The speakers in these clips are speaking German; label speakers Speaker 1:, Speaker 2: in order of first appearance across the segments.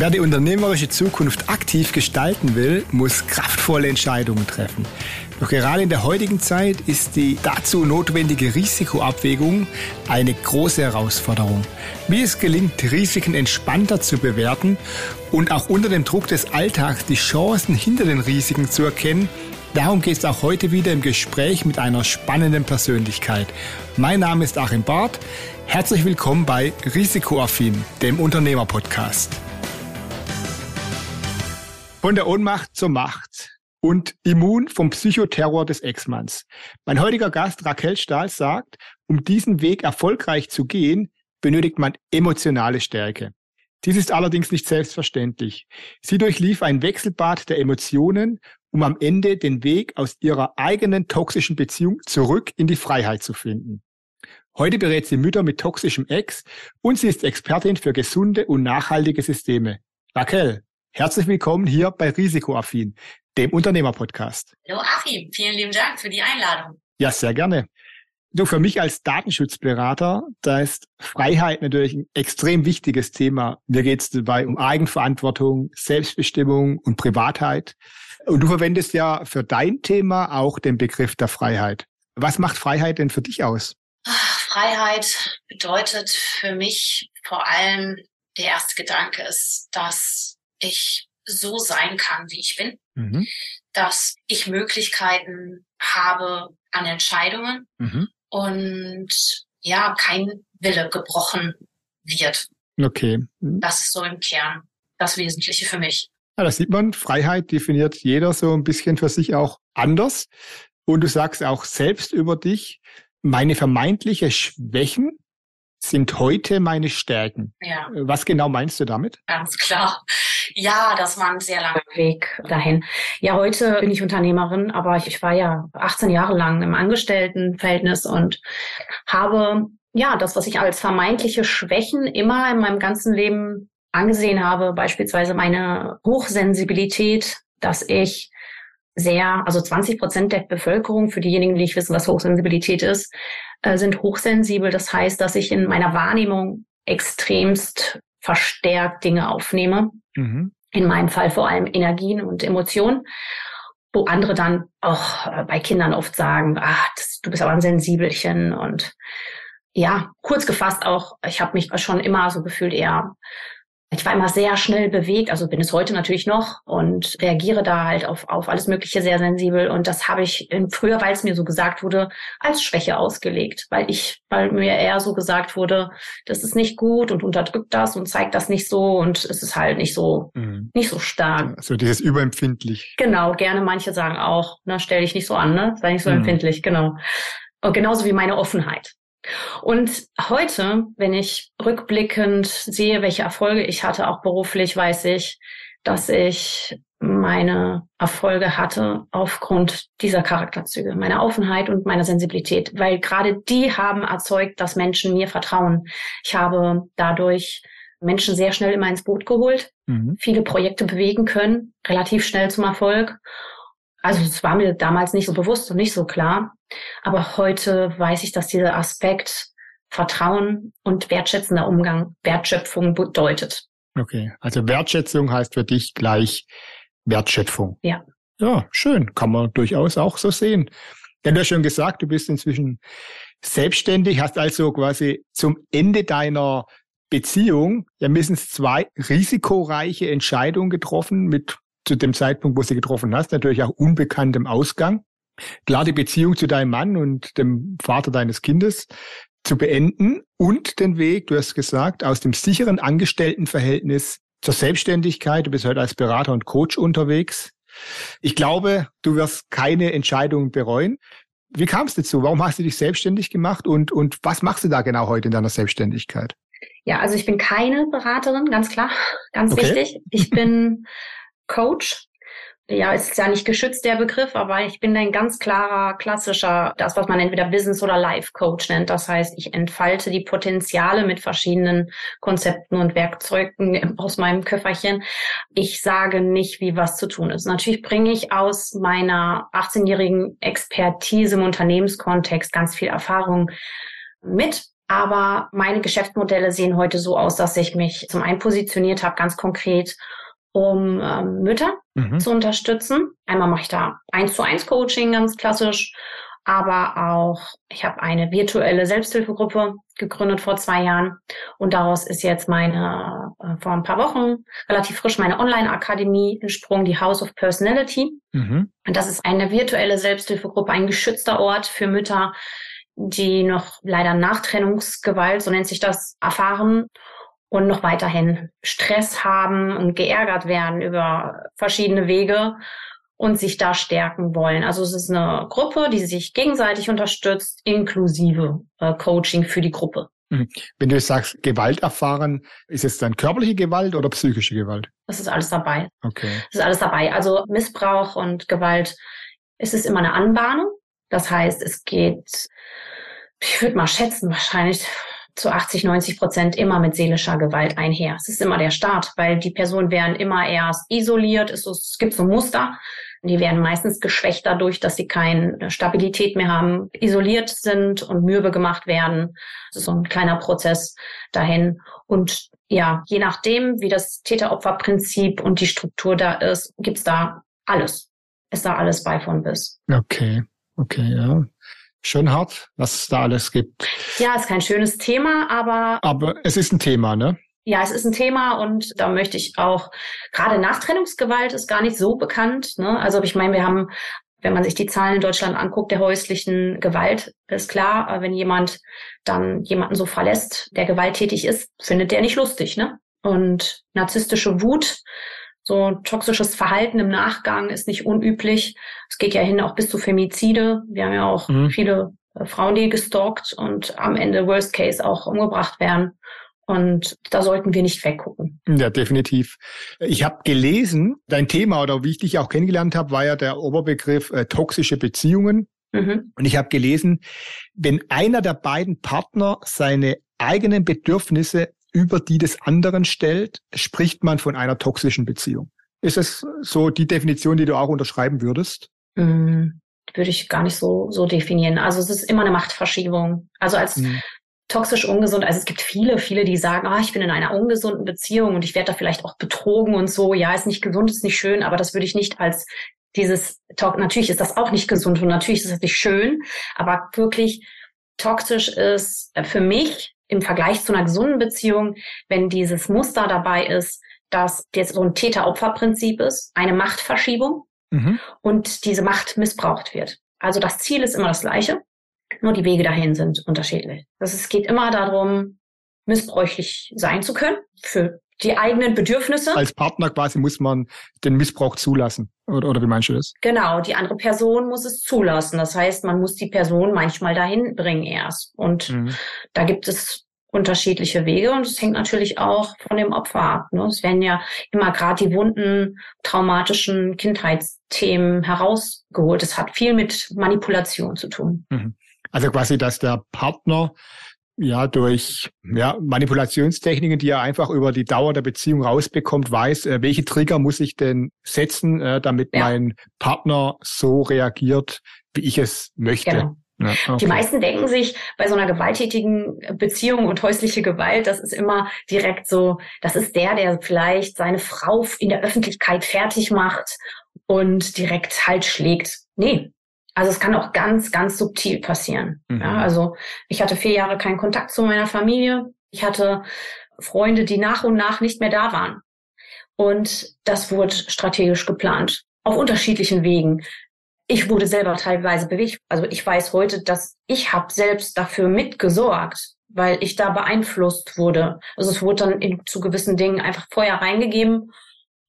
Speaker 1: Wer die unternehmerische Zukunft aktiv gestalten will, muss kraftvolle Entscheidungen treffen. Doch gerade in der heutigen Zeit ist die dazu notwendige Risikoabwägung eine große Herausforderung. Wie es gelingt, Risiken entspannter zu bewerten und auch unter dem Druck des Alltags die Chancen hinter den Risiken zu erkennen, Darum geht es auch heute wieder im Gespräch mit einer spannenden Persönlichkeit. Mein Name ist Achim Barth. Herzlich willkommen bei Risikoaffin, dem Unternehmerpodcast. Von der Ohnmacht zur Macht und immun vom Psychoterror des Ex-Manns. Mein heutiger Gast Raquel Stahl sagt, um diesen Weg erfolgreich zu gehen, benötigt man emotionale Stärke. Dies ist allerdings nicht selbstverständlich. Sie durchlief ein Wechselbad der Emotionen, um am Ende den Weg aus ihrer eigenen toxischen Beziehung zurück in die Freiheit zu finden. Heute berät sie Mütter mit toxischem Ex und sie ist Expertin für gesunde und nachhaltige Systeme. Raquel, Herzlich willkommen hier bei Risikoaffin, dem Unternehmerpodcast.
Speaker 2: Hallo Achim, vielen lieben Dank für die Einladung.
Speaker 1: Ja, sehr gerne. Du, für mich als Datenschutzberater, da ist Freiheit natürlich ein extrem wichtiges Thema. Mir geht es dabei um Eigenverantwortung, Selbstbestimmung und Privatheit. Und du verwendest ja für dein Thema auch den Begriff der Freiheit. Was macht Freiheit denn für dich aus?
Speaker 2: Freiheit bedeutet für mich vor allem, der erste Gedanke ist, dass ich so sein kann, wie ich bin, mhm. dass ich Möglichkeiten habe an Entscheidungen mhm. und ja, kein Wille gebrochen wird.
Speaker 1: Okay.
Speaker 2: Mhm. Das ist so im Kern das Wesentliche für mich.
Speaker 1: Ja, das sieht man. Freiheit definiert jeder so ein bisschen für sich auch anders. Und du sagst auch selbst über dich, meine vermeintliche Schwächen sind heute meine Stärken. Ja. Was genau meinst du damit?
Speaker 2: Ganz klar. Ja, das war ein sehr langer Weg dahin. Ja, heute bin ich Unternehmerin, aber ich war ja 18 Jahre lang im Angestelltenverhältnis und habe ja das, was ich als vermeintliche Schwächen immer in meinem ganzen Leben angesehen habe, beispielsweise meine Hochsensibilität, dass ich sehr, also 20 Prozent der Bevölkerung, für diejenigen, die nicht wissen, was Hochsensibilität ist, äh, sind hochsensibel. Das heißt, dass ich in meiner Wahrnehmung extremst verstärkt Dinge aufnehme. Mhm. In meinem Fall vor allem Energien und Emotionen, wo andere dann auch äh, bei Kindern oft sagen, ah, das, du bist aber ein Sensibelchen und ja, kurz gefasst auch, ich habe mich schon immer so gefühlt eher ich war immer sehr schnell bewegt, also bin es heute natürlich noch und reagiere da halt auf, auf alles Mögliche sehr sensibel. Und das habe ich früher, weil es mir so gesagt wurde, als Schwäche ausgelegt, weil ich, weil mir eher so gesagt wurde, das ist nicht gut und unterdrückt das und zeigt das nicht so und es ist halt nicht so, mhm. nicht so stark.
Speaker 1: Also dieses überempfindlich.
Speaker 2: Genau, gerne manche sagen auch, na, stell dich nicht so an, ne? Sei nicht so mhm. empfindlich, genau. Und genauso wie meine Offenheit. Und heute, wenn ich rückblickend sehe, welche Erfolge ich hatte, auch beruflich, weiß ich, dass ich meine Erfolge hatte aufgrund dieser Charakterzüge, meiner Offenheit und meiner Sensibilität, weil gerade die haben erzeugt, dass Menschen mir vertrauen. Ich habe dadurch Menschen sehr schnell immer ins Boot geholt, mhm. viele Projekte bewegen können, relativ schnell zum Erfolg also es war mir damals nicht so bewusst und nicht so klar. Aber heute weiß ich, dass dieser Aspekt Vertrauen und wertschätzender Umgang Wertschöpfung bedeutet.
Speaker 1: Okay, also Wertschätzung heißt für dich gleich Wertschöpfung.
Speaker 2: Ja.
Speaker 1: Ja, schön, kann man durchaus auch so sehen. Denn du hast schon gesagt, du bist inzwischen selbstständig, hast also quasi zum Ende deiner Beziehung ja mindestens zwei risikoreiche Entscheidungen getroffen mit zu dem Zeitpunkt, wo sie getroffen hast, natürlich auch unbekanntem Ausgang. Klar, die Beziehung zu deinem Mann und dem Vater deines Kindes zu beenden und den Weg, du hast gesagt, aus dem sicheren Angestelltenverhältnis zur Selbstständigkeit. Du bist heute als Berater und Coach unterwegs. Ich glaube, du wirst keine Entscheidung bereuen. Wie kam es dazu? Warum hast du dich selbstständig gemacht und, und was machst du da genau heute in deiner Selbstständigkeit?
Speaker 2: Ja, also ich bin keine Beraterin, ganz klar, ganz okay. wichtig. Ich bin Coach. Ja, ist ja nicht geschützt, der Begriff, aber ich bin ein ganz klarer, klassischer, das, was man entweder Business oder Life Coach nennt. Das heißt, ich entfalte die Potenziale mit verschiedenen Konzepten und Werkzeugen aus meinem Köfferchen. Ich sage nicht, wie was zu tun ist. Natürlich bringe ich aus meiner 18-jährigen Expertise im Unternehmenskontext ganz viel Erfahrung mit Aber meine Geschäftsmodelle sehen heute so aus, dass ich mich zum einen positioniert habe, ganz konkret, um ähm, Mütter mhm. zu unterstützen. Einmal mache ich da eins zu eins Coaching, ganz klassisch aber auch, ich habe eine virtuelle Selbsthilfegruppe gegründet vor zwei Jahren und daraus ist jetzt meine, äh, vor ein paar Wochen relativ frisch meine Online-Akademie entsprungen, die House of Personality. Mhm. Und das ist eine virtuelle Selbsthilfegruppe, ein geschützter Ort für Mütter, die noch leider Nachtrennungsgewalt, so nennt sich das, erfahren und noch weiterhin Stress haben und geärgert werden über verschiedene Wege und sich da stärken wollen. Also es ist eine Gruppe, die sich gegenseitig unterstützt, inklusive äh, Coaching für die Gruppe.
Speaker 1: Mhm. Wenn du jetzt sagst, Gewalt erfahren, ist es dann körperliche Gewalt oder psychische Gewalt?
Speaker 2: Das ist alles dabei.
Speaker 1: Okay.
Speaker 2: Das ist alles dabei. Also Missbrauch und Gewalt, es ist immer eine Anbahnung. Das heißt, es geht, ich würde mal schätzen, wahrscheinlich zu 80, 90 Prozent immer mit seelischer Gewalt einher. Es ist immer der Start, weil die Personen werden immer erst isoliert. Es, es gibt so Muster. Die werden meistens geschwächt dadurch, dass sie keine Stabilität mehr haben, isoliert sind und mürbe gemacht werden. Das ist so ein kleiner Prozess dahin. Und ja, je nachdem, wie das Täter-Opfer-Prinzip und die Struktur da ist, gibt's da alles. Ist da alles bei von bis.
Speaker 1: Okay, okay, ja. Schon hart, was es da alles gibt.
Speaker 2: Ja, ist kein schönes Thema, aber.
Speaker 1: Aber es ist ein Thema, ne?
Speaker 2: Ja, es ist ein Thema und da möchte ich auch, gerade Nachtrennungsgewalt ist gar nicht so bekannt. Ne? Also ich meine, wir haben, wenn man sich die Zahlen in Deutschland anguckt, der häuslichen Gewalt, ist klar, wenn jemand dann jemanden so verlässt, der gewalttätig ist, findet der nicht lustig. Ne? Und narzisstische Wut, so toxisches Verhalten im Nachgang ist nicht unüblich. Es geht ja hin auch bis zu Femizide. Wir haben ja auch mhm. viele äh, Frauen, die gestalkt und am Ende Worst Case auch umgebracht werden. Und da sollten wir nicht weggucken.
Speaker 1: Ja, definitiv. Ich habe gelesen, dein Thema oder wie ich dich auch kennengelernt habe, war ja der Oberbegriff äh, toxische Beziehungen. Mhm. Und ich habe gelesen, wenn einer der beiden Partner seine eigenen Bedürfnisse über die des anderen stellt, spricht man von einer toxischen Beziehung. Ist es so die Definition, die du auch unterschreiben würdest?
Speaker 2: Mhm würde ich gar nicht so, so definieren. Also es ist immer eine Machtverschiebung. Also als mhm toxisch ungesund. Also es gibt viele, viele, die sagen, ah, ich bin in einer ungesunden Beziehung und ich werde da vielleicht auch betrogen und so. Ja, ist nicht gesund, ist nicht schön, aber das würde ich nicht als dieses natürlich ist das auch nicht gesund und natürlich ist das nicht schön, aber wirklich toxisch ist für mich im Vergleich zu einer gesunden Beziehung, wenn dieses Muster dabei ist, dass jetzt so ein Täter-Opfer-Prinzip ist, eine Machtverschiebung mhm. und diese Macht missbraucht wird. Also das Ziel ist immer das gleiche. Nur die Wege dahin sind unterschiedlich. Das es geht immer darum, missbräuchlich sein zu können für die eigenen Bedürfnisse.
Speaker 1: Als Partner quasi muss man den Missbrauch zulassen. Oder, oder wie meinst du das?
Speaker 2: Genau, die andere Person muss es zulassen. Das heißt, man muss die Person manchmal dahin bringen erst. Und mhm. da gibt es unterschiedliche Wege und es hängt natürlich auch von dem Opfer ab. Ne? Es werden ja immer gerade die wunden, traumatischen Kindheitsthemen herausgeholt. Es hat viel mit Manipulation zu tun.
Speaker 1: Mhm. Also quasi, dass der Partner ja durch ja, Manipulationstechniken, die er einfach über die Dauer der Beziehung rausbekommt, weiß, äh, welche Trigger muss ich denn setzen, äh, damit ja. mein Partner so reagiert, wie ich es möchte. Genau.
Speaker 2: Ja, okay. Die meisten denken sich bei so einer gewalttätigen Beziehung und häusliche Gewalt, das ist immer direkt so, das ist der, der vielleicht seine Frau in der Öffentlichkeit fertig macht und direkt halt schlägt. Nee, also es kann auch ganz, ganz subtil passieren. Mhm. Ja, also ich hatte vier Jahre keinen Kontakt zu meiner Familie. Ich hatte Freunde, die nach und nach nicht mehr da waren. Und das wurde strategisch geplant. Auf unterschiedlichen Wegen. Ich wurde selber teilweise bewegt. Also ich weiß heute, dass ich habe selbst dafür mitgesorgt, weil ich da beeinflusst wurde. Also es wurde dann in, zu gewissen Dingen einfach Feuer reingegeben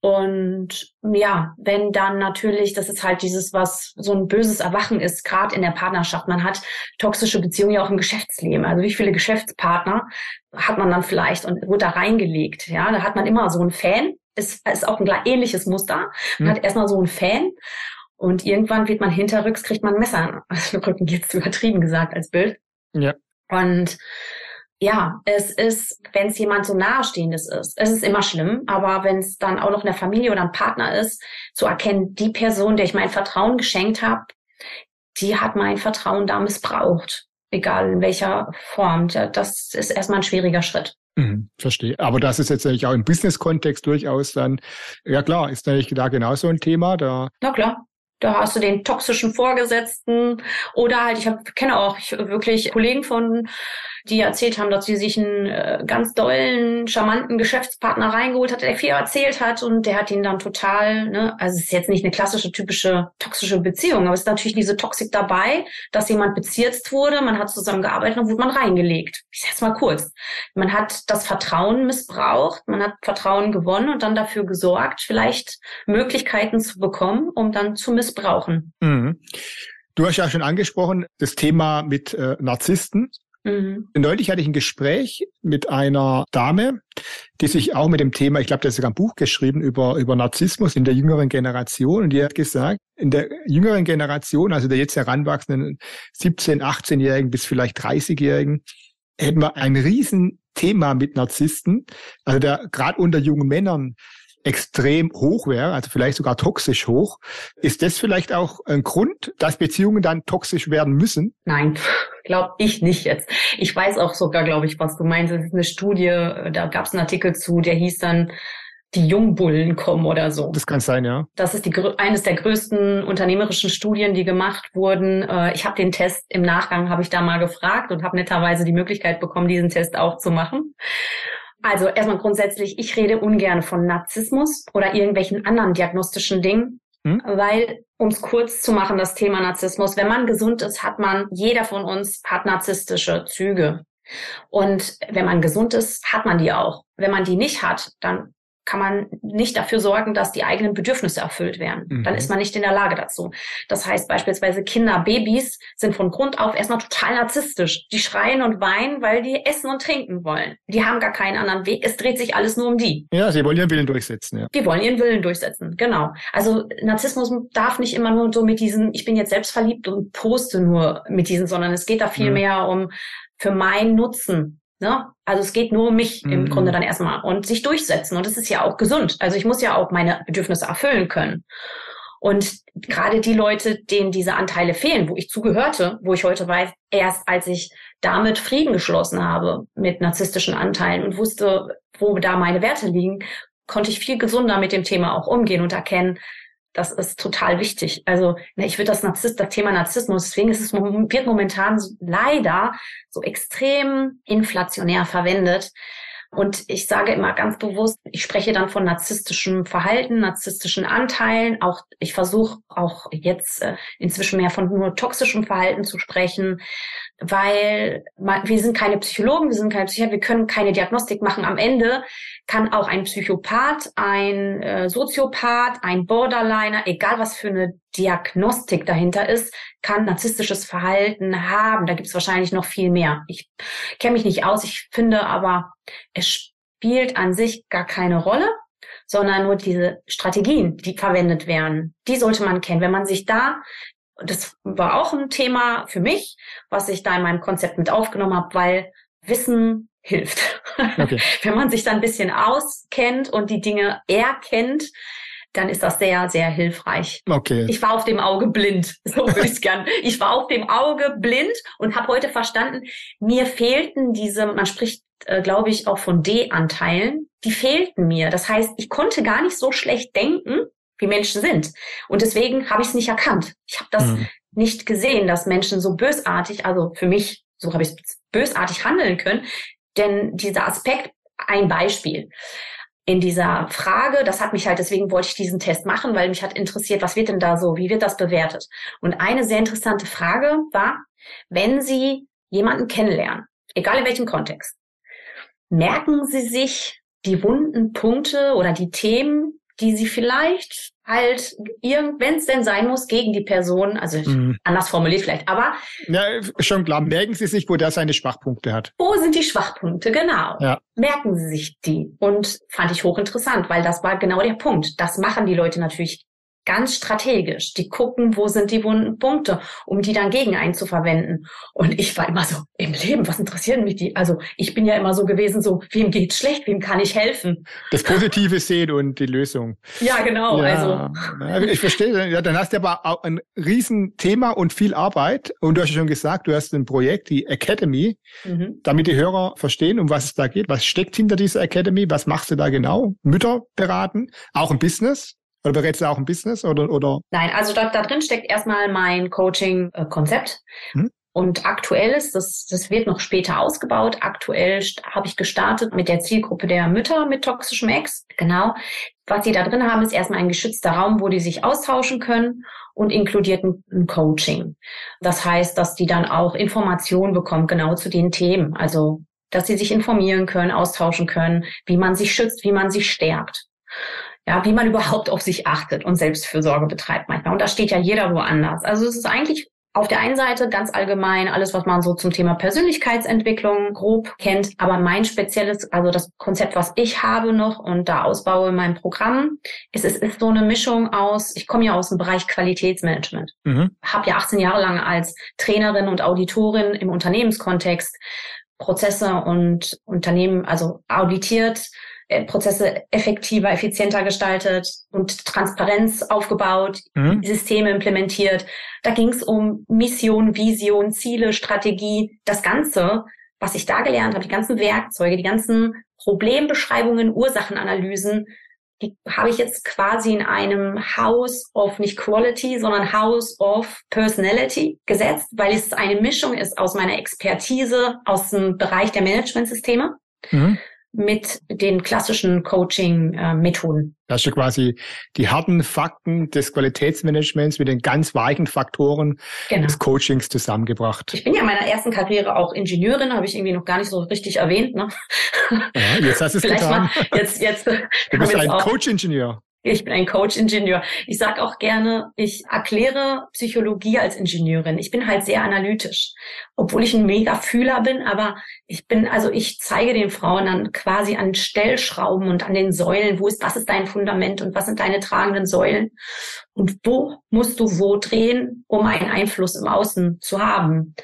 Speaker 2: und ja, wenn dann natürlich, das ist halt dieses, was so ein böses Erwachen ist, gerade in der Partnerschaft. Man hat toxische Beziehungen ja auch im Geschäftsleben. Also wie viele Geschäftspartner hat man dann vielleicht und wird da reingelegt? Ja, da hat man immer so einen Fan. Ist, ist auch ein ähnliches Muster. Man hm. hat erstmal so einen Fan und irgendwann wird man hinterrücks, kriegt man ein Messer. Also Rücken jetzt übertrieben gesagt als Bild.
Speaker 1: Ja.
Speaker 2: Und ja, es ist, wenn es jemand so nahestehendes ist, es ist immer schlimm, aber wenn es dann auch noch eine Familie oder ein Partner ist, zu erkennen, die Person, der ich mein Vertrauen geschenkt habe, die hat mein Vertrauen da missbraucht. egal in welcher Form. Das ist erstmal ein schwieriger Schritt.
Speaker 1: Mhm, verstehe. Aber das ist jetzt natürlich auch im Business-Kontext durchaus dann, ja klar, ist natürlich da genauso ein Thema. Da
Speaker 2: Na klar. Da hast du den toxischen Vorgesetzten oder halt, ich hab, kenne auch wirklich Kollegen von die erzählt haben, dass sie sich einen äh, ganz dollen, charmanten Geschäftspartner reingeholt hat, der viel erzählt hat und der hat ihn dann total, ne, also es ist jetzt nicht eine klassische, typische toxische Beziehung, aber es ist natürlich diese Toxik dabei, dass jemand bezirzt wurde, man hat zusammen gearbeitet und wurde man reingelegt. Ich sag's mal kurz. Man hat das Vertrauen missbraucht, man hat Vertrauen gewonnen und dann dafür gesorgt, vielleicht Möglichkeiten zu bekommen, um dann zu missbrauchen.
Speaker 1: Mhm. Du hast ja schon angesprochen, das Thema mit äh, Narzissten. Mhm. Neulich hatte ich ein Gespräch mit einer Dame, die sich auch mit dem Thema, ich glaube, der hat sogar ein Buch geschrieben über, über Narzissmus in der jüngeren Generation. Und die hat gesagt, in der jüngeren Generation, also der jetzt heranwachsenden 17-, 18-Jährigen bis vielleicht 30-Jährigen, hätten wir ein Riesenthema mit Narzissten. Also der gerade unter jungen Männern extrem hoch wäre, also vielleicht sogar toxisch hoch. Ist das vielleicht auch ein Grund, dass Beziehungen dann toxisch werden müssen?
Speaker 2: Nein, glaube ich nicht jetzt. Ich weiß auch sogar, glaube ich, was du meinst. Es ist eine Studie, da gab es einen Artikel zu, der hieß dann die Jungbullen kommen oder so.
Speaker 1: Das kann sein, ja.
Speaker 2: Das ist die, eines der größten unternehmerischen Studien, die gemacht wurden. Äh, ich habe den Test im Nachgang, habe ich da mal gefragt und habe netterweise die Möglichkeit bekommen, diesen Test auch zu machen. Also erstmal grundsätzlich, ich rede ungern von Narzissmus oder irgendwelchen anderen diagnostischen Dingen, hm? weil, um es kurz zu machen, das Thema Narzissmus, wenn man gesund ist, hat man, jeder von uns hat narzisstische Züge. Und wenn man gesund ist, hat man die auch. Wenn man die nicht hat, dann kann man nicht dafür sorgen, dass die eigenen Bedürfnisse erfüllt werden. Mhm. Dann ist man nicht in der Lage dazu. Das heißt beispielsweise Kinder, Babys sind von Grund auf erstmal total narzisstisch. Die schreien und weinen, weil die essen und trinken wollen. Die haben gar keinen anderen Weg. Es dreht sich alles nur um die.
Speaker 1: Ja, sie wollen ihren Willen durchsetzen. Ja.
Speaker 2: Die wollen ihren Willen durchsetzen, genau. Also Narzissmus darf nicht immer nur so mit diesen, ich bin jetzt selbst verliebt und poste nur mit diesen, sondern es geht da viel mhm. mehr um für meinen Nutzen Ne? Also es geht nur um mich mhm. im Grunde dann erstmal und sich durchsetzen. Und das ist ja auch gesund. Also ich muss ja auch meine Bedürfnisse erfüllen können. Und gerade die Leute, denen diese Anteile fehlen, wo ich zugehörte, wo ich heute weiß, erst als ich damit Frieden geschlossen habe mit narzisstischen Anteilen und wusste, wo da meine Werte liegen, konnte ich viel gesunder mit dem Thema auch umgehen und erkennen, das ist total wichtig. Also ne, ich würde das, Narzisst, das Thema Narzissmus, deswegen ist es wird momentan leider so extrem inflationär verwendet. Und ich sage immer ganz bewusst, ich spreche dann von narzisstischem Verhalten, narzisstischen Anteilen. Auch ich versuche auch jetzt äh, inzwischen mehr von nur toxischem Verhalten zu sprechen, weil wir sind keine Psychologen, wir sind keine Psychiater, wir können keine Diagnostik machen. Am Ende kann auch ein Psychopath, ein äh, Soziopath, ein Borderliner, egal was für eine Diagnostik dahinter ist, kann narzisstisches Verhalten haben. Da gibt es wahrscheinlich noch viel mehr. Ich kenne mich nicht aus, ich finde aber, es spielt an sich gar keine Rolle, sondern nur diese Strategien, die verwendet werden. Die sollte man kennen. Wenn man sich da das war auch ein Thema für mich, was ich da in meinem Konzept mit aufgenommen habe, weil Wissen hilft. Okay. Wenn man sich dann ein bisschen auskennt und die Dinge erkennt, dann ist das sehr, sehr hilfreich.
Speaker 1: Okay.
Speaker 2: Ich war auf dem Auge blind, so würde ich es gern. Ich war auf dem Auge blind und habe heute verstanden, mir fehlten diese, man spricht, äh, glaube ich, auch von D-Anteilen, die fehlten mir. Das heißt, ich konnte gar nicht so schlecht denken, wie Menschen sind. Und deswegen habe ich es nicht erkannt. Ich habe das mhm. nicht gesehen, dass Menschen so bösartig, also für mich, so habe ich bösartig handeln können. Denn dieser Aspekt, ein Beispiel in dieser Frage, das hat mich halt, deswegen wollte ich diesen Test machen, weil mich hat interessiert, was wird denn da so, wie wird das bewertet? Und eine sehr interessante Frage war, wenn Sie jemanden kennenlernen, egal in welchem Kontext, merken Sie sich die wunden Punkte oder die Themen, die Sie vielleicht halt, wenn es denn sein muss, gegen die Person, also mhm. anders formuliert vielleicht, aber.
Speaker 1: Ja, schon klar. Merken Sie sich, wo der seine Schwachpunkte hat.
Speaker 2: Wo sind die Schwachpunkte, genau. Ja. Merken Sie sich die. Und fand ich hochinteressant, weil das war genau der Punkt. Das machen die Leute natürlich ganz strategisch. Die gucken, wo sind die wunden Punkte, um die dann gegen einen zu verwenden. Und ich war immer so, im Leben, was interessieren mich die? Also ich bin ja immer so gewesen, so, wem geht's schlecht, wem kann ich helfen?
Speaker 1: Das Positive sehen und die Lösung.
Speaker 2: Ja, genau.
Speaker 1: Ja, also. Ich verstehe. Ja, dann hast du aber auch ein Riesenthema und viel Arbeit. Und du hast ja schon gesagt, du hast ein Projekt, die Academy, mhm. damit die Hörer verstehen, um was es da geht. Was steckt hinter dieser Academy? Was machst du da genau? Mütter beraten? Auch ein Business? Oder berätst du auch ein Business oder, oder?
Speaker 2: Nein, also da, da drin steckt erstmal mein Coaching-Konzept. Hm? Und aktuell ist, das, das wird noch später ausgebaut. Aktuell habe ich gestartet mit der Zielgruppe der Mütter mit toxischem Ex. Genau. Was sie da drin haben, ist erstmal ein geschützter Raum, wo die sich austauschen können und inkludiert ein, ein Coaching. Das heißt, dass die dann auch Informationen bekommen, genau zu den Themen. Also, dass sie sich informieren können, austauschen können, wie man sich schützt, wie man sich stärkt ja, wie man überhaupt auf sich achtet und Selbstfürsorge betreibt manchmal. Und da steht ja jeder woanders. Also es ist eigentlich auf der einen Seite ganz allgemein alles, was man so zum Thema Persönlichkeitsentwicklung grob kennt. Aber mein spezielles, also das Konzept, was ich habe noch und da ausbaue in meinem Programm, ist, es ist so eine Mischung aus, ich komme ja aus dem Bereich Qualitätsmanagement. Mhm. Habe ja 18 Jahre lang als Trainerin und Auditorin im Unternehmenskontext Prozesse und Unternehmen, also auditiert, Prozesse effektiver, effizienter gestaltet und Transparenz aufgebaut, mhm. Systeme implementiert. Da ging es um Mission, Vision, Ziele, Strategie, das Ganze, was ich da gelernt habe, die ganzen Werkzeuge, die ganzen Problembeschreibungen, Ursachenanalysen, die habe ich jetzt quasi in einem House of nicht Quality, sondern House of Personality gesetzt, weil es eine Mischung ist aus meiner Expertise aus dem Bereich der Managementsysteme. Mhm mit den klassischen Coaching-Methoden.
Speaker 1: Da hast du quasi die harten Fakten des Qualitätsmanagements mit den ganz weichen Faktoren genau. des Coachings zusammengebracht.
Speaker 2: Ich bin ja in meiner ersten Karriere auch Ingenieurin, habe ich irgendwie noch gar nicht so richtig erwähnt. Ne?
Speaker 1: Ja, jetzt hast du es getan.
Speaker 2: Mal, jetzt, jetzt
Speaker 1: du bist ein Coach-Ingenieur.
Speaker 2: Ich bin ein Coach-Ingenieur. Ich sage auch gerne, ich erkläre Psychologie als Ingenieurin. Ich bin halt sehr analytisch, obwohl ich ein mega Fühler bin, aber ich bin, also ich zeige den Frauen dann quasi an Stellschrauben und an den Säulen, wo ist, was ist dein Fundament und was sind deine tragenden Säulen und wo musst du wo drehen, um einen Einfluss im Außen zu haben.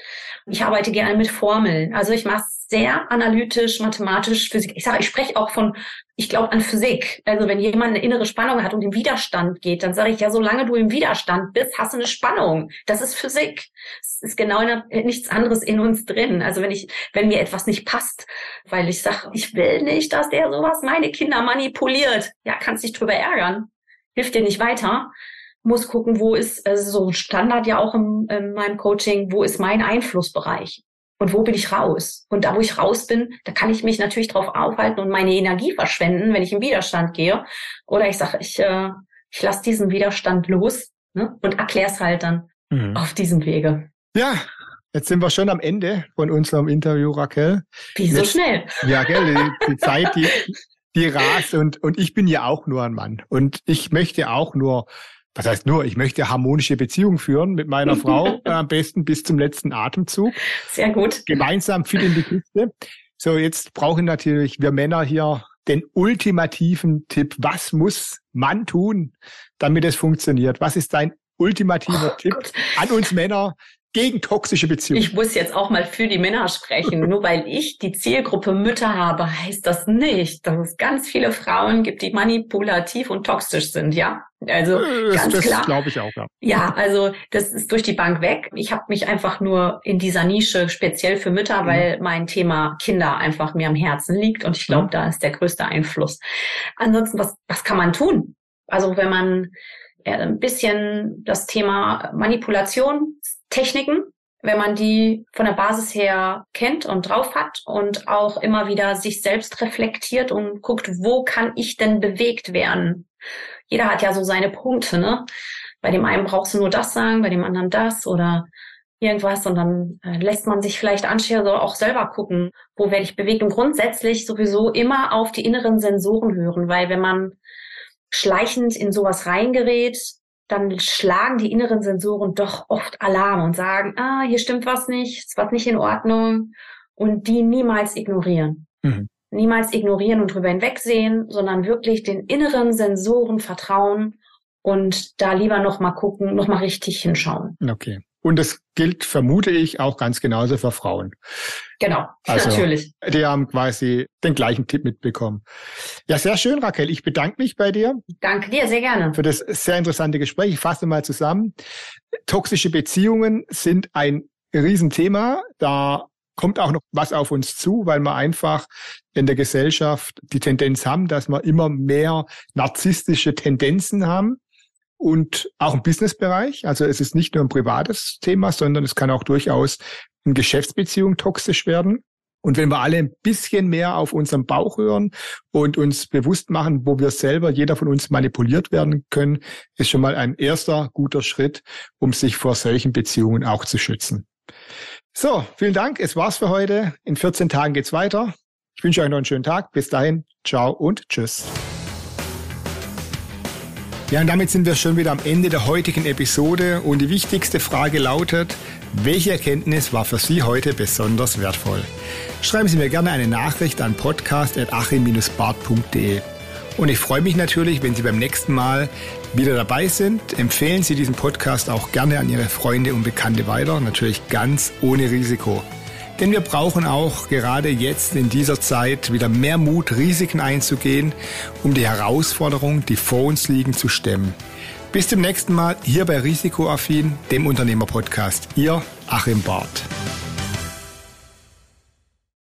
Speaker 2: Ich arbeite gerne mit Formeln. Also ich mache sehr analytisch, mathematisch, Physik. Ich sage, ich spreche auch von, ich glaube an Physik. Also wenn jemand eine innere Spannung hat und im Widerstand geht, dann sage ich ja, solange du im Widerstand bist, hast du eine Spannung. Das ist Physik. Es ist genau nichts anderes in uns drin. Also wenn ich, wenn mir etwas nicht passt, weil ich sage, ich will nicht, dass der sowas meine Kinder manipuliert. Ja, kannst dich drüber ärgern. Hilft dir nicht weiter muss gucken, wo ist also so Standard ja auch im, in meinem Coaching, wo ist mein Einflussbereich? Und wo bin ich raus? Und da, wo ich raus bin, da kann ich mich natürlich drauf aufhalten und meine Energie verschwenden, wenn ich im Widerstand gehe. Oder ich sage, ich, äh, ich lasse diesen Widerstand los ne, und erkläre es halt dann mhm. auf diesem Wege.
Speaker 1: Ja, jetzt sind wir schon am Ende von unserem Interview, Raquel.
Speaker 2: Wie so schnell?
Speaker 1: Ja, gell, die, die Zeit, die, die rast und, und ich bin ja auch nur ein Mann. Und ich möchte auch nur was heißt nur, ich möchte harmonische Beziehungen führen mit meiner Frau, äh, am besten bis zum letzten Atemzug.
Speaker 2: Sehr gut.
Speaker 1: Gemeinsam fit in die Kiste. So, jetzt brauchen natürlich wir Männer hier den ultimativen Tipp. Was muss man tun, damit es funktioniert? Was ist dein ultimativer oh, Tipp Gott. an uns Männer, gegen toxische Beziehungen.
Speaker 2: Ich muss jetzt auch mal für die Männer sprechen. Nur weil ich die Zielgruppe Mütter habe, heißt das nicht, dass es ganz viele Frauen gibt, die manipulativ und toxisch sind, ja? Also
Speaker 1: äh,
Speaker 2: ganz
Speaker 1: das
Speaker 2: klar.
Speaker 1: glaube ich auch, ja.
Speaker 2: Ja, also das ist durch die Bank weg. Ich habe mich einfach nur in dieser Nische speziell für Mütter, mhm. weil mein Thema Kinder einfach mir am Herzen liegt und ich glaube, mhm. da ist der größte Einfluss. Ansonsten, was, was kann man tun? Also wenn man ein bisschen das Thema Manipulation Techniken, wenn man die von der Basis her kennt und drauf hat und auch immer wieder sich selbst reflektiert und guckt, wo kann ich denn bewegt werden? Jeder hat ja so seine Punkte, ne? Bei dem einen brauchst du nur das sagen, bei dem anderen das oder irgendwas und dann äh, lässt man sich vielleicht anstellen, so auch selber gucken, wo werde ich bewegt und grundsätzlich sowieso immer auf die inneren Sensoren hören, weil wenn man schleichend in sowas reingerät, dann schlagen die inneren Sensoren doch oft Alarm und sagen, ah, hier stimmt was nicht, ist was nicht in Ordnung und die niemals ignorieren. Mhm. Niemals ignorieren und drüber hinwegsehen, sondern wirklich den inneren Sensoren vertrauen und da lieber noch mal gucken, noch mal richtig hinschauen.
Speaker 1: Okay. Und das gilt, vermute ich, auch ganz genauso für Frauen.
Speaker 2: Genau, also, natürlich.
Speaker 1: Die haben quasi den gleichen Tipp mitbekommen. Ja, sehr schön, Raquel. Ich bedanke mich bei dir.
Speaker 2: Danke dir, sehr gerne.
Speaker 1: Für das sehr interessante Gespräch. Ich fasse mal zusammen. Toxische Beziehungen sind ein Riesenthema. Da kommt auch noch was auf uns zu, weil wir einfach in der Gesellschaft die Tendenz haben, dass wir immer mehr narzisstische Tendenzen haben und auch im Businessbereich. Also es ist nicht nur ein privates Thema, sondern es kann auch durchaus in Geschäftsbeziehungen toxisch werden. Und wenn wir alle ein bisschen mehr auf unseren Bauch hören und uns bewusst machen, wo wir selber, jeder von uns manipuliert werden können, ist schon mal ein erster guter Schritt, um sich vor solchen Beziehungen auch zu schützen. So, vielen Dank. Es war's für heute. In 14 Tagen geht's weiter. Ich wünsche euch noch einen schönen Tag. Bis dahin. Ciao und tschüss. Ja, und damit sind wir schon wieder am Ende der heutigen Episode und die wichtigste Frage lautet, welche Erkenntnis war für Sie heute besonders wertvoll? Schreiben Sie mir gerne eine Nachricht an podcast.achim-bart.de. Und ich freue mich natürlich, wenn Sie beim nächsten Mal wieder dabei sind. Empfehlen Sie diesen Podcast auch gerne an Ihre Freunde und Bekannte weiter, natürlich ganz ohne Risiko. Denn wir brauchen auch gerade jetzt in dieser Zeit wieder mehr Mut, Risiken einzugehen, um die Herausforderungen, die vor uns liegen, zu stemmen. Bis zum nächsten Mal hier bei Risikoaffin, dem Unternehmerpodcast. Ihr Achim Barth.